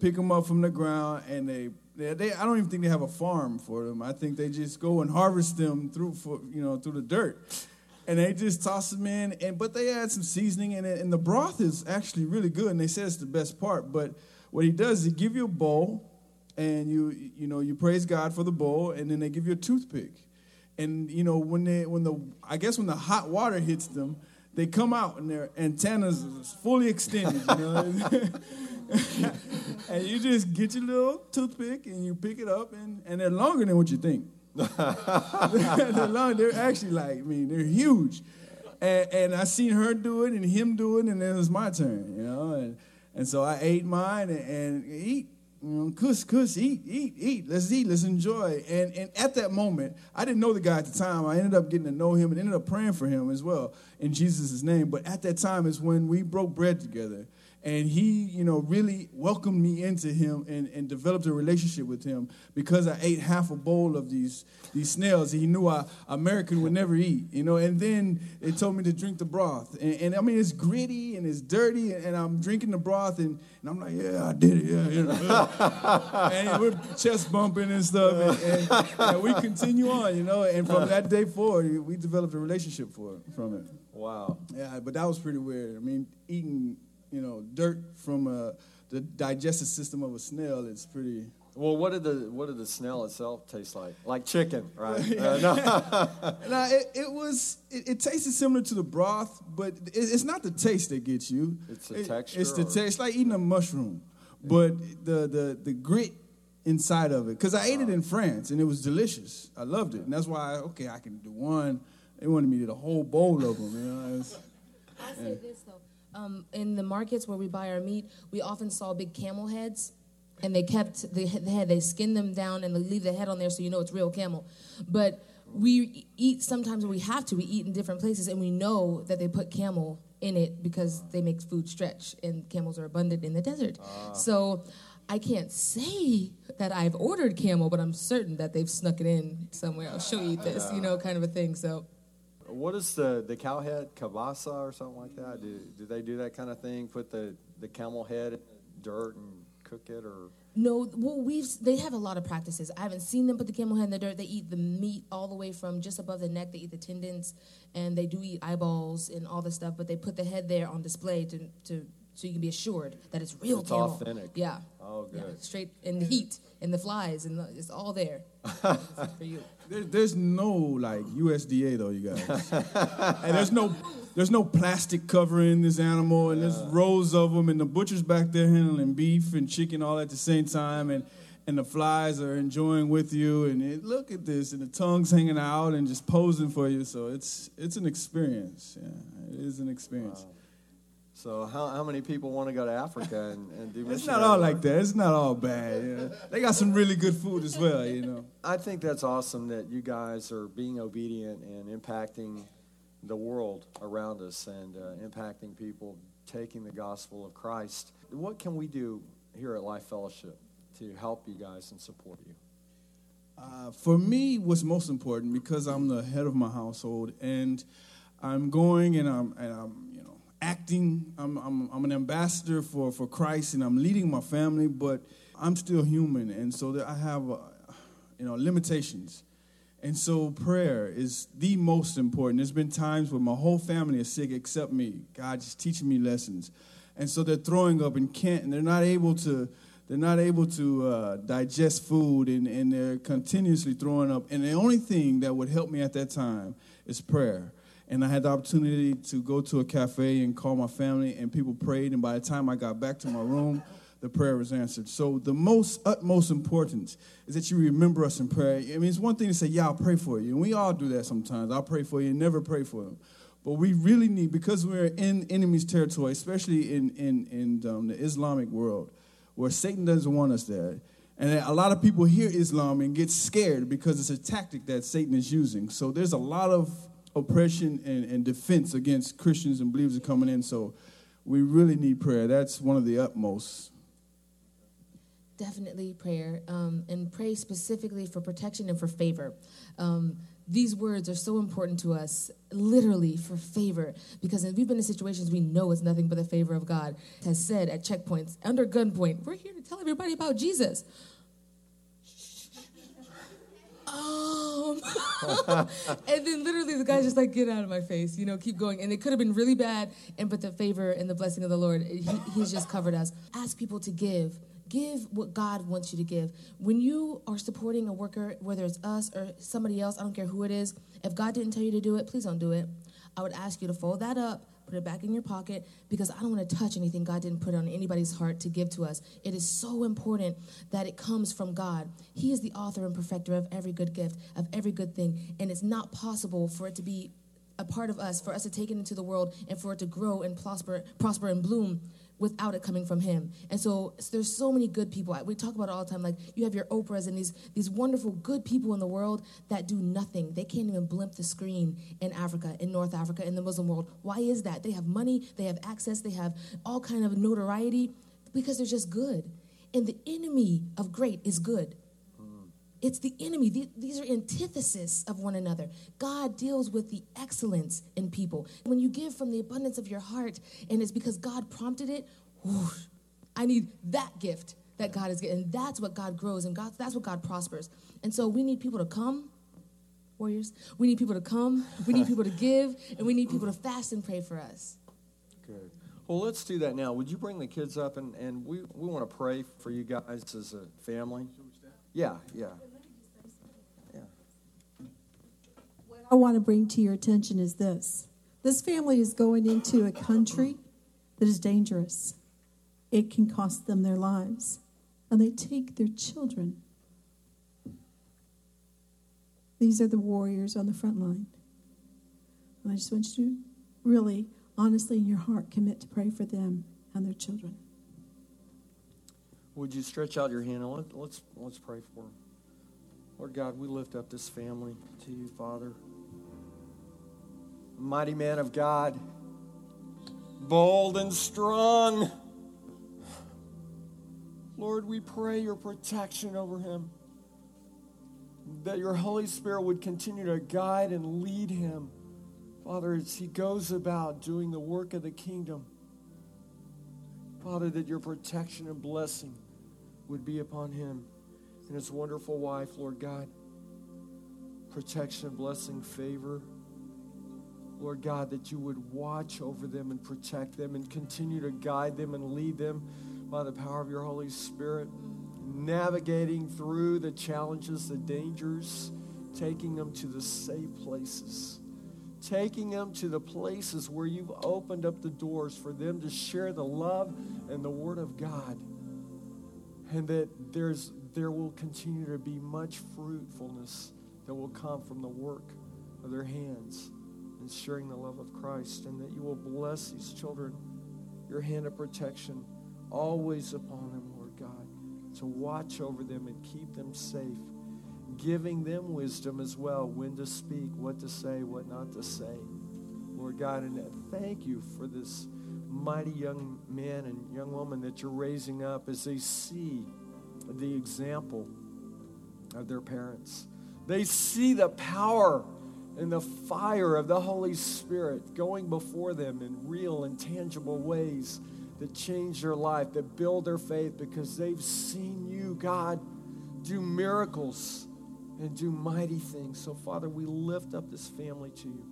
pick them up from the ground and they, they they I don't even think they have a farm for them. I think they just go and harvest them through for you know through the dirt. And they just toss them in, and but they add some seasoning in it, and the broth is actually really good. And they say it's the best part. But what he does is he give you a bowl, and you you know you praise God for the bowl, and then they give you a toothpick and you know when they when the I guess when the hot water hits them, they come out and their antennas is fully extended. You know, and you just get your little toothpick and you pick it up, and, and they're longer than what you think. they're long. They're actually like I mean they're huge, and, and I seen her do it and him do it, and then it was my turn. You know, and and so I ate mine and, and eat you know, kuss, kuss, eat, eat, eat. Let's eat, let's enjoy. And, and at that moment, I didn't know the guy at the time. I ended up getting to know him and ended up praying for him as well in Jesus' name. But at that time is when we broke bread together. And he, you know, really welcomed me into him and, and developed a relationship with him because I ate half a bowl of these these snails he knew a American would never eat, you know. And then they told me to drink the broth. And, and I mean, it's gritty and it's dirty, and, and I'm drinking the broth, and, and I'm like, yeah, I did it, yeah, you know. and we're chest bumping and stuff, and, and, and we continue on, you know. And from that day forward, we developed a relationship for from it. wow. Yeah, but that was pretty weird. I mean, eating, you know, dirt from uh, the digestive system of a snail, it's pretty. Well, what did the what did the snail itself taste like? Like chicken, right? Uh, no. Now, it, it was, it, it tasted similar to the broth, but it, it's not the taste that gets you. It's the It- texture It's the or- taste, like eating a mushroom, but the, the, the grit inside of it. Because I ate it in France, and it was delicious. I loved it. And that's why, okay, I can do one. They wanted me to do the whole bowl of them, you know. I'll say this though. Um, in the markets where we buy our meat, we often saw big camel heads, and they kept the, the head. They skin them down and they leave the head on there, so you know it's real camel. But we eat sometimes when we have to. We eat in different places, and we know that they put camel in it because they make food stretch, and camels are abundant in the desert. So. I can't say that I've ordered camel, but I'm certain that they've snuck it in somewhere. I'll show you this, you know, kind of a thing. So What is the the cow head kabasa or something like that? Do do they do that kind of thing? Put the the camel head in the dirt and cook it, or No, well, we've they have a lot of practices. I haven't seen them put the camel head in the dirt. They eat the meat all the way from just above the neck. They eat the tendons, and they do eat eyeballs and all this stuff. But they put the head there on display to to so you can be assured that it's real It's camel. authentic. Yeah. Oh, Yeah, good. straight in the heat and the flies and it's all there for you. There, there's no like USDA though, you guys. and there's no there's no plastic covering this animal, and there's rows of them, and the butcher's back there handling beef and chicken all at the same time, and and the flies are enjoying with you, and it, look at this, and the tongue's hanging out and just posing for you. So it's it's an experience. Yeah, it is an experience. So how how many people want to go to Africa and, and do? It's not all work? like that. It's not all bad. Yeah. They got some really good food as well, you know. I think that's awesome that you guys are being obedient and impacting the world around us and uh, impacting people, taking the gospel of Christ. What can we do here at Life Fellowship to help you guys and support you? Uh, for me, what's most important because I'm the head of my household, and I'm going and I'm and I'm you know acting. I'm I'm, I'm an ambassador for for Christ, and I'm leading my family, but I'm still human, and so that I have uh, you know limitations. And so prayer is the most important. There's been times where my whole family is sick except me. God just teaching me lessons. And so they're throwing up and can't, and they're not able to, they're not able to uh, digest food, and, and they're continuously throwing up. And the only thing that would help me at that time is prayer. And I had the opportunity to go to a cafe and call my family, and people prayed. And by the time I got back to my room, the prayer was answered. So the most utmost importance is that you remember us in prayer. I mean, it's one thing to say, "Yeah, I'll pray for you," and we all do that sometimes. I'll pray for you and never pray for them. But we really need because we're in enemy's territory, especially in in in um, the Islamic world, where Satan doesn't want us there. And a lot of people hear Islam and get scared because it's a tactic that Satan is using. So there's a lot of oppression and, and defense against Christians and believers are coming in. So we really need prayer. That's one of the utmost. Definitely prayer, um, and pray specifically for protection and for favor. Um, these words are so important to us, literally for favor, because we've been in situations we know it's nothing but the favor of God. Has said at checkpoints under gunpoint, "We're here to tell everybody about Jesus." Um, and then literally the guy's just like, "Get out of my face," you know, keep going. And it could have been really bad, and but the favor and the blessing of the Lord, he, He's just covered us. Ask people to give. Give what God wants you to give. When you are supporting a worker, whether it's us or somebody else, I don't care who it is, if God didn't tell you to do it, please don't do it. I would ask you to fold that up, put it back in your pocket, because I don't want to touch anything God didn't put on anybody's heart to give to us. It is so important that it comes from God. He is the author and perfecter of every good gift, of every good thing, and it's not possible for it to be a part of us, for us to take it into the world and for it to grow and prosper, prosper and bloom without it coming from him. And so, so there's so many good people. We talk about it all the time. Like you have your Oprahs and these these wonderful good people in the world that do nothing. They can't even blimp the screen in Africa, in North Africa, in the Muslim world. Why is that? They have money, they have access, they have all kind of notoriety because they're just good. And the enemy of great is good. It's the enemy. These are antithesis of one another. God deals with the excellence in people. When you give from the abundance of your heart, and it's because God prompted it, whoosh, I need that gift that God is getting. That's what God grows, and God, that's what God prospers. And so we need people to come, warriors. We need people to come. We need people to give, and we need people to fast and pray for us. Good. Well, let's do that now. Would you bring the kids up and, and we, we want to pray for you guys as a family? Yeah, yeah. Yeah. I want to bring to your attention is this this family is going into a country that is dangerous, it can cost them their lives, and they take their children. These are the warriors on the front line. And I just want you to really, honestly, in your heart, commit to pray for them and their children. Would you stretch out your hand and let, let's let's pray for them. Lord God, we lift up this family to you, Father. Mighty man of God, bold and strong. Lord, we pray your protection over him. That your Holy Spirit would continue to guide and lead him, Father, as he goes about doing the work of the kingdom. Father, that your protection and blessing would be upon him and his wonderful wife, Lord God. Protection, blessing, favor. Lord God, that you would watch over them and protect them and continue to guide them and lead them by the power of your Holy Spirit, navigating through the challenges, the dangers, taking them to the safe places, taking them to the places where you've opened up the doors for them to share the love and the Word of God. And that there's, there will continue to be much fruitfulness that will come from the work of their hands and sharing the love of Christ, and that you will bless these children, your hand of protection always upon them, Lord God, to watch over them and keep them safe, giving them wisdom as well when to speak, what to say, what not to say. Lord God, and thank you for this mighty young man and young woman that you're raising up as they see the example of their parents. They see the power and the fire of the Holy Spirit going before them in real and tangible ways that change their life, that build their faith because they've seen you, God, do miracles and do mighty things. So, Father, we lift up this family to you.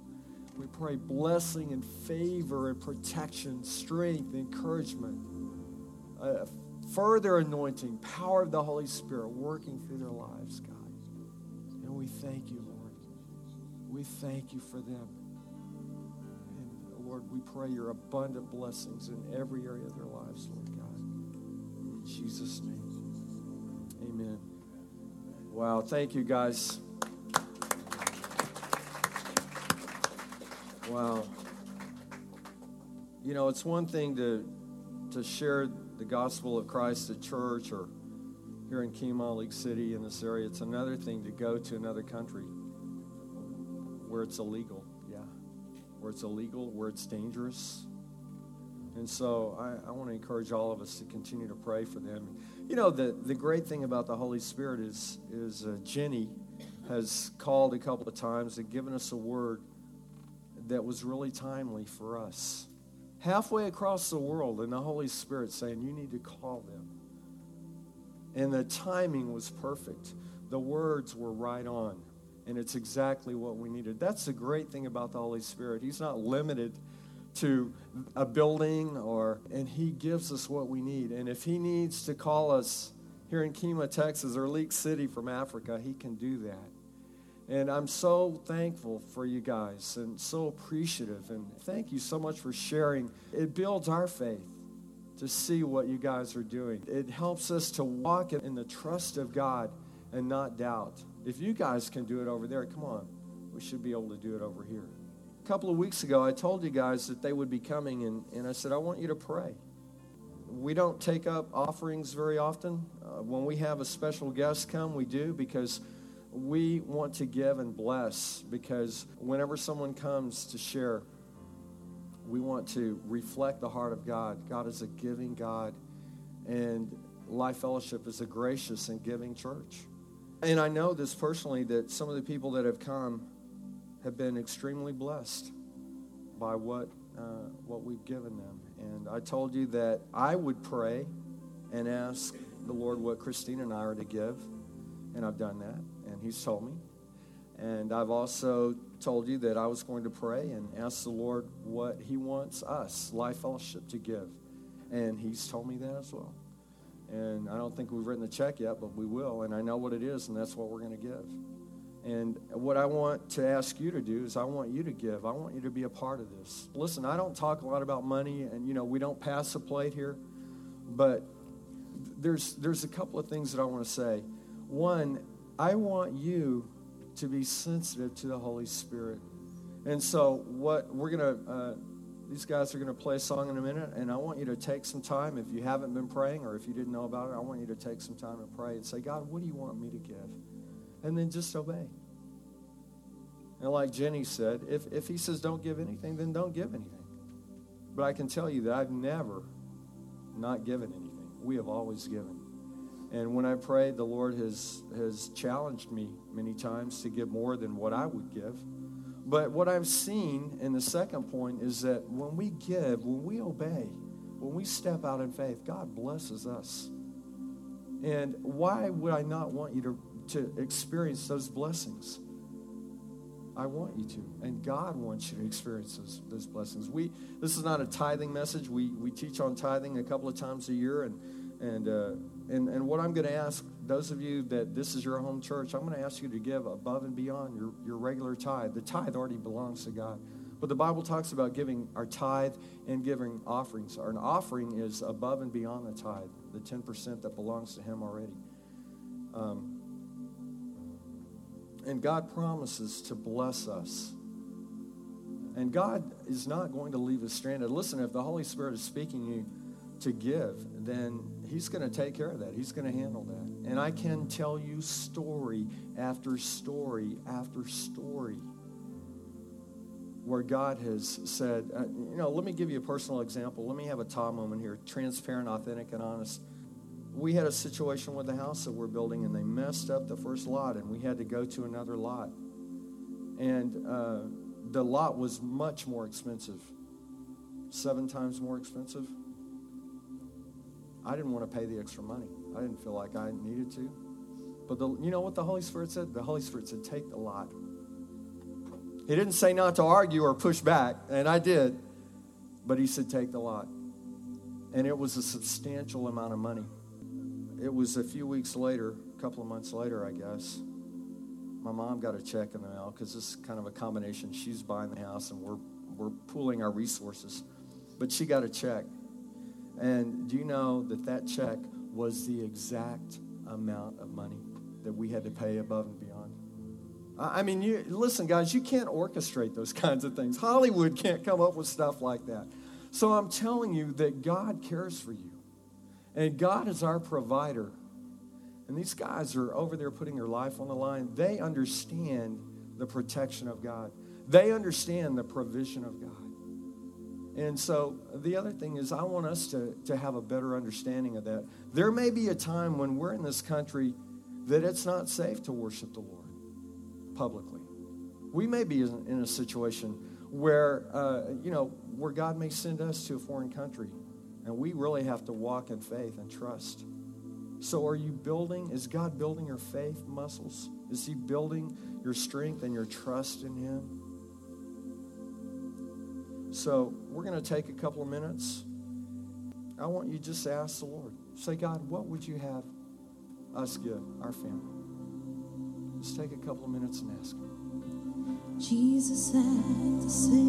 We pray blessing and favor and protection, strength, encouragement, uh, further anointing, power of the Holy Spirit working through their lives, God. And we thank you. We thank you for them. And Lord, we pray your abundant blessings in every area of their lives, Lord God. In Jesus' name. Amen. Wow. Thank you, guys. Wow. You know, it's one thing to to share the gospel of Christ at church or here in Kemah, League City, in this area. It's another thing to go to another country where it's illegal Yeah. where it's illegal, where it's dangerous. And so I, I want to encourage all of us to continue to pray for them. You know, the, the great thing about the Holy Spirit is, is uh, Jenny has called a couple of times and given us a word that was really timely for us. Halfway across the world, and the Holy Spirit saying, You need to call them. And the timing was perfect. The words were right on and it's exactly what we needed. That's the great thing about the Holy Spirit. He's not limited to a building or and he gives us what we need. And if he needs to call us here in Kemah, Texas or League City from Africa, he can do that. And I'm so thankful for you guys and so appreciative and thank you so much for sharing. It builds our faith to see what you guys are doing. It helps us to walk in the trust of God and not doubt. If you guys can do it over there, come on. We should be able to do it over here. A couple of weeks ago, I told you guys that they would be coming, and, and I said, I want you to pray. We don't take up offerings very often. Uh, when we have a special guest come, we do because we want to give and bless. Because whenever someone comes to share, we want to reflect the heart of God. God is a giving God, and Life Fellowship is a gracious and giving church. And I know this personally that some of the people that have come have been extremely blessed by what, uh, what we've given them. And I told you that I would pray and ask the Lord what Christine and I are to give. And I've done that, and He's told me. And I've also told you that I was going to pray and ask the Lord what He wants us, Life Fellowship, to give. And He's told me that as well. And I don't think we've written the check yet, but we will. And I know what it is, and that's what we're going to give. And what I want to ask you to do is I want you to give. I want you to be a part of this. Listen, I don't talk a lot about money, and you know we don't pass the plate here, but there's there's a couple of things that I want to say. One, I want you to be sensitive to the Holy Spirit. And so what we're going to uh, these guys are going to play a song in a minute, and I want you to take some time. If you haven't been praying or if you didn't know about it, I want you to take some time and pray and say, God, what do you want me to give? And then just obey. And like Jenny said, if, if he says don't give anything, then don't give anything. But I can tell you that I've never not given anything. We have always given. And when I prayed, the Lord has, has challenged me many times to give more than what I would give. But what I've seen in the second point is that when we give, when we obey, when we step out in faith, God blesses us. And why would I not want you to, to experience those blessings? I want you to. And God wants you to experience those, those blessings. We this is not a tithing message. We we teach on tithing a couple of times a year and and uh, and, and what I'm going to ask those of you that this is your home church, I'm going to ask you to give above and beyond your, your regular tithe. The tithe already belongs to God. But the Bible talks about giving our tithe and giving offerings. Our offering is above and beyond the tithe, the 10% that belongs to Him already. Um, and God promises to bless us. And God is not going to leave us stranded. Listen, if the Holy Spirit is speaking you to give, then He's going to take care of that. He's going to handle that. And I can tell you story after story after story where God has said, uh, you know, let me give you a personal example. Let me have a Tom moment here transparent, authentic, and honest. We had a situation with the house that we're building, and they messed up the first lot, and we had to go to another lot. And uh, the lot was much more expensive, seven times more expensive. I didn't want to pay the extra money. I didn't feel like I needed to. But the, you know what the Holy Spirit said? The Holy Spirit said, take the lot. He didn't say not to argue or push back, and I did. But he said, take the lot. And it was a substantial amount of money. It was a few weeks later, a couple of months later, I guess. My mom got a check in the mail because this is kind of a combination. She's buying the house, and we're, we're pooling our resources. But she got a check. And do you know that that check was the exact amount of money that we had to pay above and beyond? I mean, you, listen, guys, you can't orchestrate those kinds of things. Hollywood can't come up with stuff like that. So I'm telling you that God cares for you, and God is our provider. And these guys are over there putting their life on the line. They understand the protection of God, they understand the provision of God. And so the other thing is, I want us to, to have a better understanding of that. There may be a time when we're in this country that it's not safe to worship the Lord publicly. We may be in a situation where, uh, you know, where God may send us to a foreign country, and we really have to walk in faith and trust. So, are you building? Is God building your faith muscles? Is He building your strength and your trust in Him? So we're going to take a couple of minutes. I want you just to ask the Lord. Say, God, what would you have us give our family? Just take a couple of minutes and ask. Jesus at the center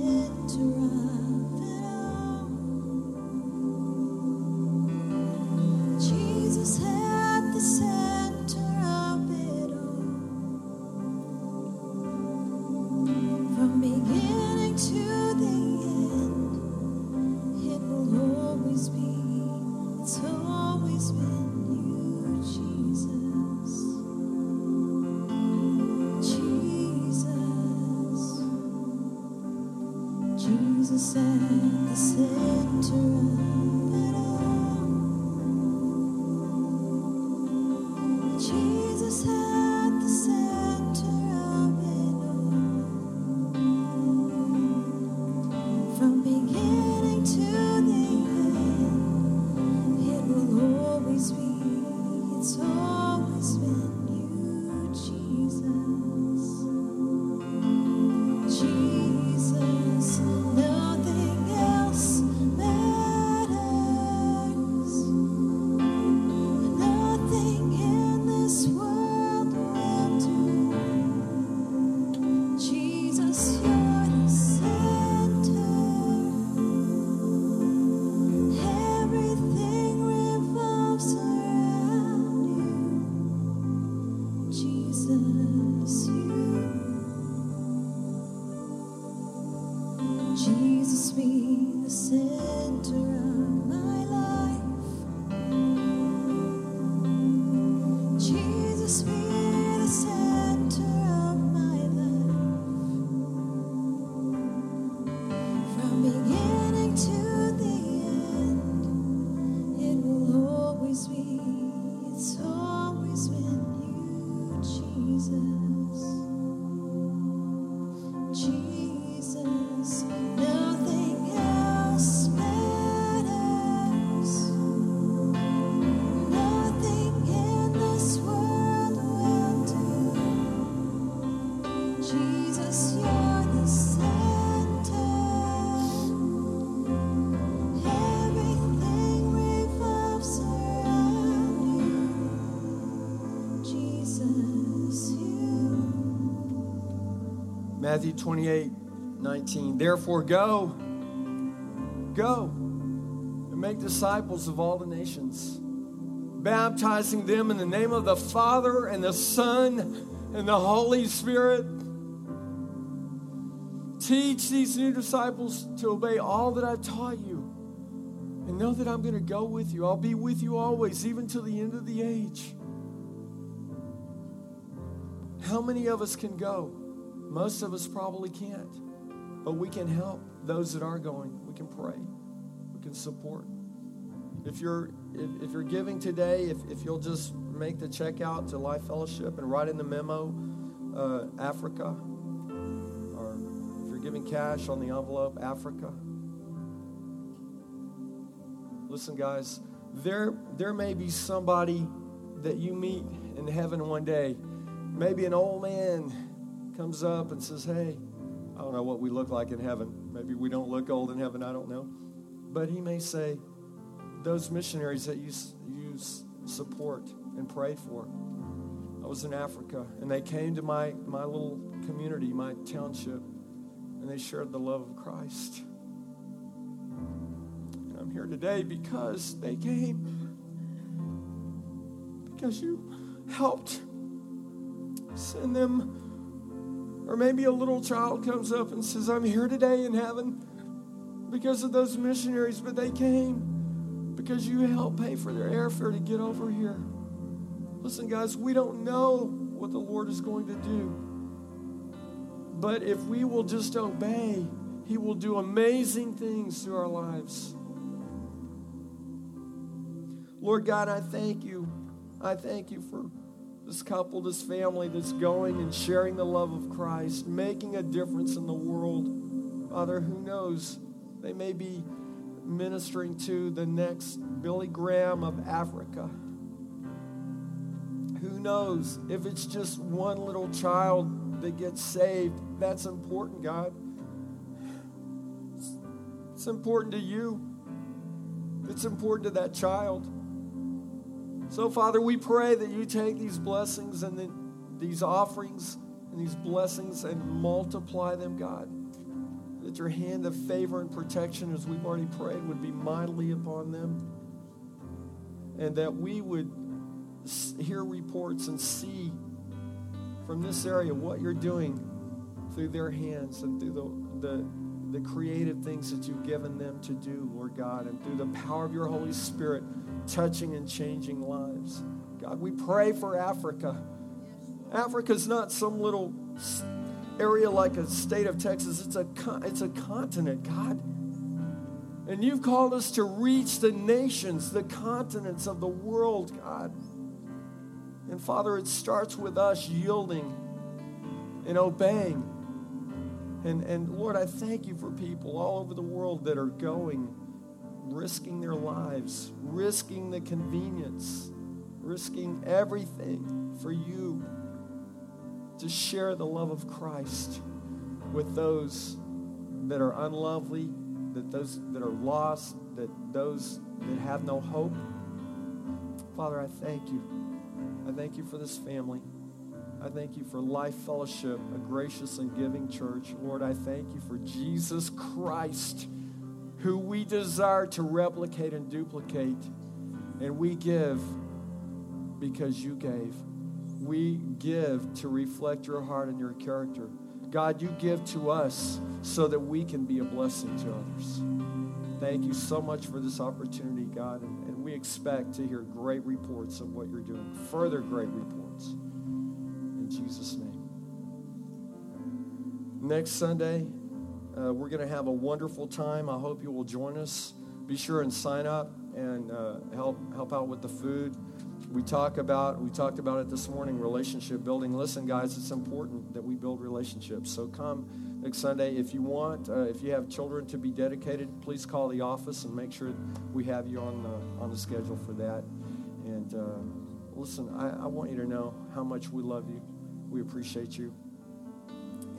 Matthew 28 19. Therefore, go, go, and make disciples of all the nations, baptizing them in the name of the Father and the Son and the Holy Spirit. Teach these new disciples to obey all that I've taught you. And know that I'm going to go with you. I'll be with you always, even to the end of the age. How many of us can go? Most of us probably can't. But we can help those that are going. We can pray. We can support. If you're if, if you're giving today, if, if you'll just make the check out to Life Fellowship and write in the memo uh, Africa, or if you're giving cash on the envelope, Africa. Listen, guys, there there may be somebody that you meet in heaven one day. Maybe an old man comes up and says, Hey, I don't know what we look like in heaven. Maybe we don't look old in heaven, I don't know. But he may say, Those missionaries that you, you support and pray for, I was in Africa, and they came to my, my little community, my township, and they shared the love of Christ. And I'm here today because they came, because you helped send them. Or maybe a little child comes up and says, I'm here today in heaven because of those missionaries, but they came because you helped pay for their airfare to get over here. Listen, guys, we don't know what the Lord is going to do. But if we will just obey, He will do amazing things through our lives. Lord God, I thank you. I thank you for this couple, this family that's going and sharing the love of Christ, making a difference in the world. Father, who knows? They may be ministering to the next Billy Graham of Africa. Who knows if it's just one little child that gets saved? That's important, God. It's important to you. It's important to that child. So, Father, we pray that you take these blessings and the, these offerings and these blessings and multiply them, God. That your hand of favor and protection, as we've already prayed, would be mightily upon them. And that we would hear reports and see from this area what you're doing through their hands and through the, the, the creative things that you've given them to do, Lord God, and through the power of your Holy Spirit touching and changing lives. God, we pray for Africa. Africa's not some little area like a state of Texas. It's a, it's a continent, God. And you've called us to reach the nations, the continents of the world, God. And Father, it starts with us yielding and obeying. And, and Lord, I thank you for people all over the world that are going, risking their lives, risking the convenience, risking everything for you to share the love of Christ with those that are unlovely, that those that are lost, that those that have no hope. Father, I thank you. I thank you for this family. I thank you for Life Fellowship, a gracious and giving church. Lord, I thank you for Jesus Christ, who we desire to replicate and duplicate. And we give because you gave. We give to reflect your heart and your character. God, you give to us so that we can be a blessing to others. Thank you so much for this opportunity, God. And, and we expect to hear great reports of what you're doing, further great reports. Jesus' name. Next Sunday, uh, we're going to have a wonderful time. I hope you will join us. Be sure and sign up and uh, help help out with the food. We talk about we talked about it this morning. Relationship building. Listen, guys, it's important that we build relationships. So come next Sunday if you want. Uh, if you have children to be dedicated, please call the office and make sure we have you on the on the schedule for that. And uh, listen, I, I want you to know how much we love you. We appreciate you.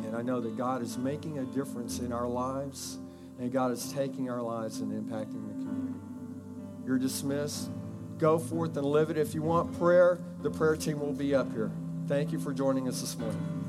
And I know that God is making a difference in our lives, and God is taking our lives and impacting the community. You're dismissed. Go forth and live it. If you want prayer, the prayer team will be up here. Thank you for joining us this morning.